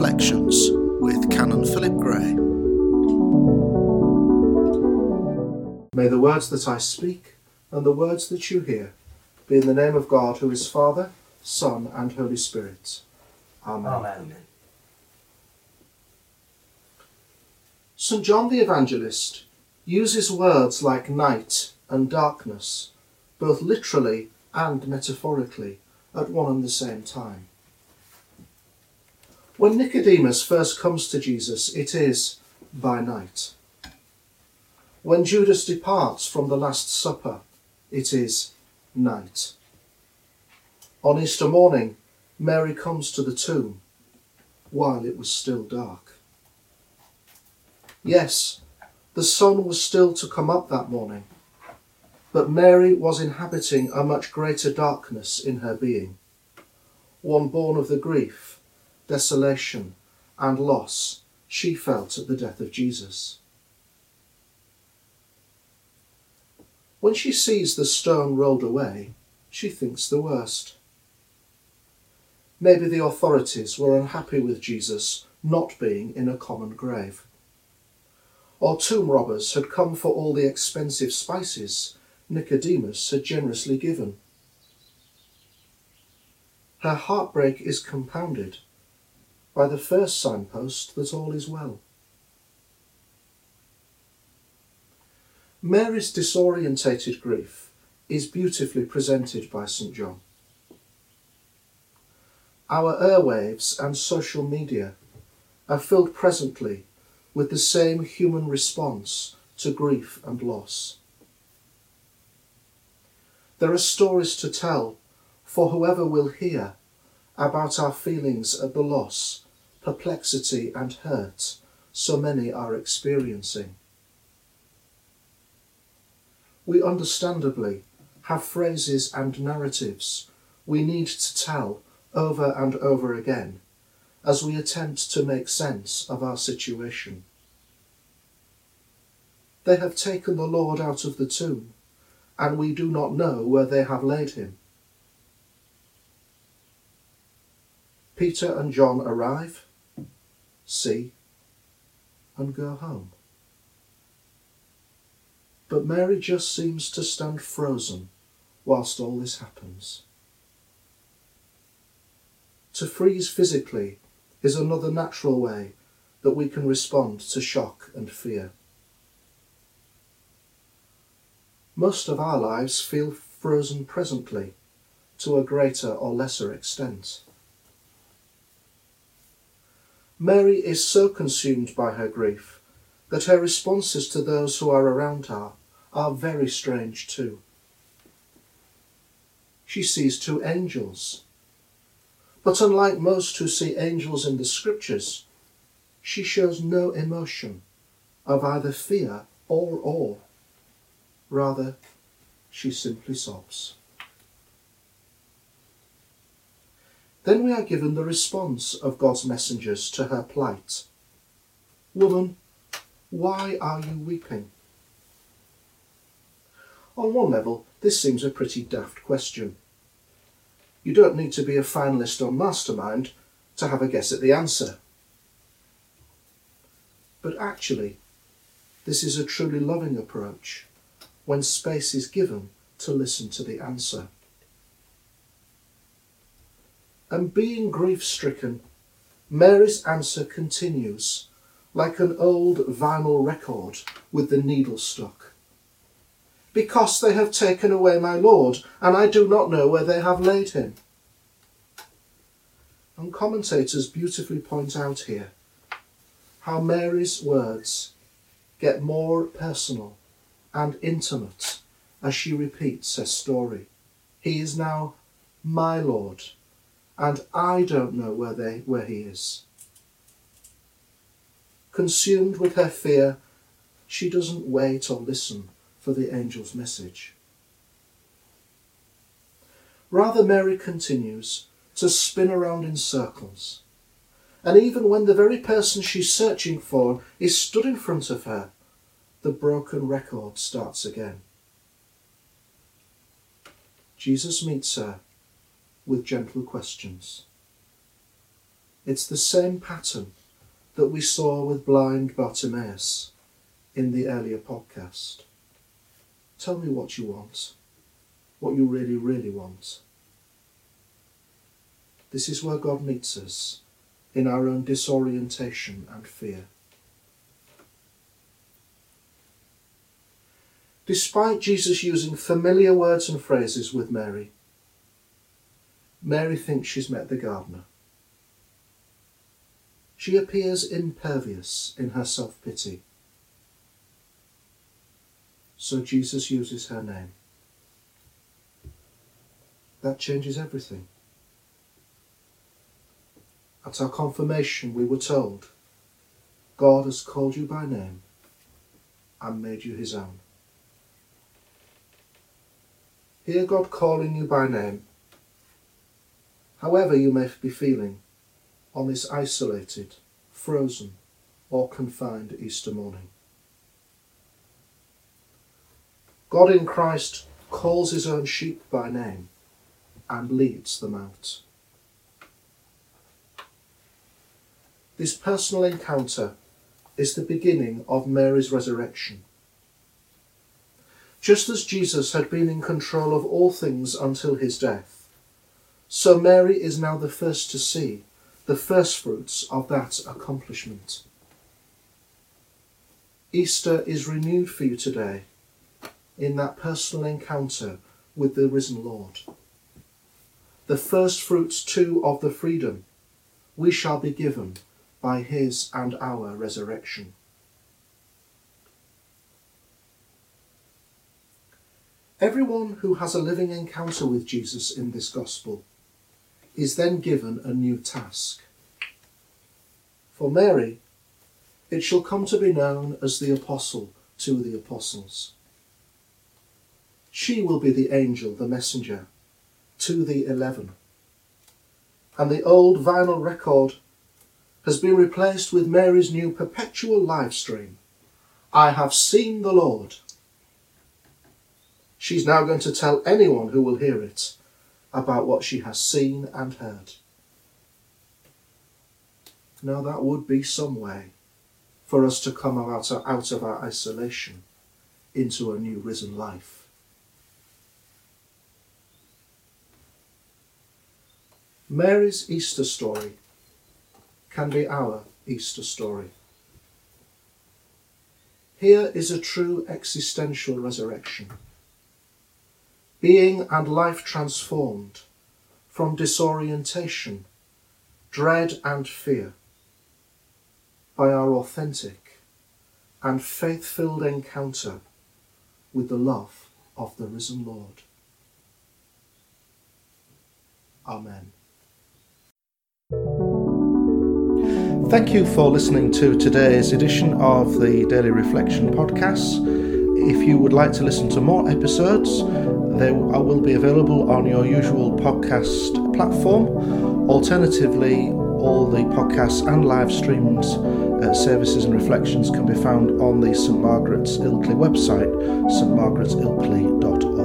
Reflections with Canon Philip Gray. May the words that I speak and the words that you hear be in the name of God, who is Father, Son, and Holy Spirit. Amen. Amen. St. John the Evangelist uses words like night and darkness, both literally and metaphorically, at one and the same time. When Nicodemus first comes to Jesus, it is by night. When Judas departs from the Last Supper, it is night. On Easter morning, Mary comes to the tomb while it was still dark. Yes, the sun was still to come up that morning, but Mary was inhabiting a much greater darkness in her being, one born of the grief, desolation, and loss she felt at the death of Jesus. When she sees the stone rolled away, she thinks the worst. Maybe the authorities were unhappy with Jesus not being in a common grave. Or tomb robbers had come for all the expensive spices Nicodemus had generously given. Her heartbreak is compounded by the first signpost that all is well. Mary's disorientated grief is beautifully presented by St. John. Our airwaves and social media are filled presently with the same human response to grief and loss. There are stories to tell for whoever will hear about our feelings at the loss, perplexity, and hurt so many are experiencing. We understandably have phrases and narratives we need to tell over and over again as we attempt to make sense of our situation. They have taken the Lord out of the tomb, and we do not know where they have laid him. Peter and John arrive, see, and go home. But Mary just seems to stand frozen whilst all this happens. To freeze physically is another natural way that we can respond to shock and fear. Most of our lives feel frozen presently to a greater or lesser extent. Mary is so consumed by her grief that her responses to those who are around her are very strange too. She sees two angels, but unlike most who see angels in the scriptures, she shows no emotion of either fear or awe. Rather, she simply sobs. Then we are given the response of God's messengers to her plight. Woman, why are you weeping? On one level, this seems a pretty daft question. You don't need to be a finalist on Mastermind to have a guess at the answer. But actually, this is a truly loving approach when space is given to listen to the answer. And being grief stricken, Mary's answer continues like an old vinyl record with the needle stuck. Because they have taken away my Lord, and I do not know where they have laid him. And commentators beautifully point out here how Mary's words get more personal and intimate as she repeats her story. He is now my Lord, and I don't know where, they, where he is. Consumed with her fear, she doesn't wait or listen for the angel's message. Rather, Mary continues to spin around in circles. And even when the very person she's searching for is stood in front of her, the broken record starts again. Jesus meets her with gentle questions. It's the same pattern that we saw with blind Bartimaeus in the earlier podcast. Tell me what you want, what you really, really want. This is where God meets us in our own disorientation and fear. Despite Jesus using familiar words and phrases with Mary, Mary thinks she's met the gardener. She appears impervious in her self pity. So Jesus uses her name. That changes everything. At our confirmation, we were told God has called you by name and made you his own. Hear God calling you by name, however you may be feeling on this isolated, frozen, or confined Easter morning. God in Christ calls his own sheep by name and leads them out. This personal encounter is the beginning of Mary's resurrection. Just as Jesus had been in control of all things until his death, so Mary is now the first to see the first fruits of that accomplishment. Easter is renewed for you today in that personal encounter with the risen Lord. The first fruits, too of the freedom we shall be given by his and our resurrection. Everyone who has a living encounter with Jesus in this gospel is then given a new task. For Mary, it shall come to be known as the apostle to the apostles. She will be the angel, the messenger, to the eleven. And the old vinyl record has been replaced with Mary's new perpetual live stream. I have seen the Lord. She's now going to tell anyone who will hear it about what she has seen and heard. Now, that would be some way for us to come out, of our isolation into a new risen life. Mary's Easter story can be our Easter story. Here is a true existential resurrection. Being and life transformed from disorientation, dread, and fear by our authentic and faith filled encounter with the love of the risen Lord. Amen. Thank you for listening to today's edition of the Daily Reflection podcast. If you would like to listen to more episodes, they will be available on your usual podcast platform. Alternatively, all the podcasts and live streams, uh, services, and reflections can be found on the St Margaret's Ilkley website, stmargaretsilkley.org.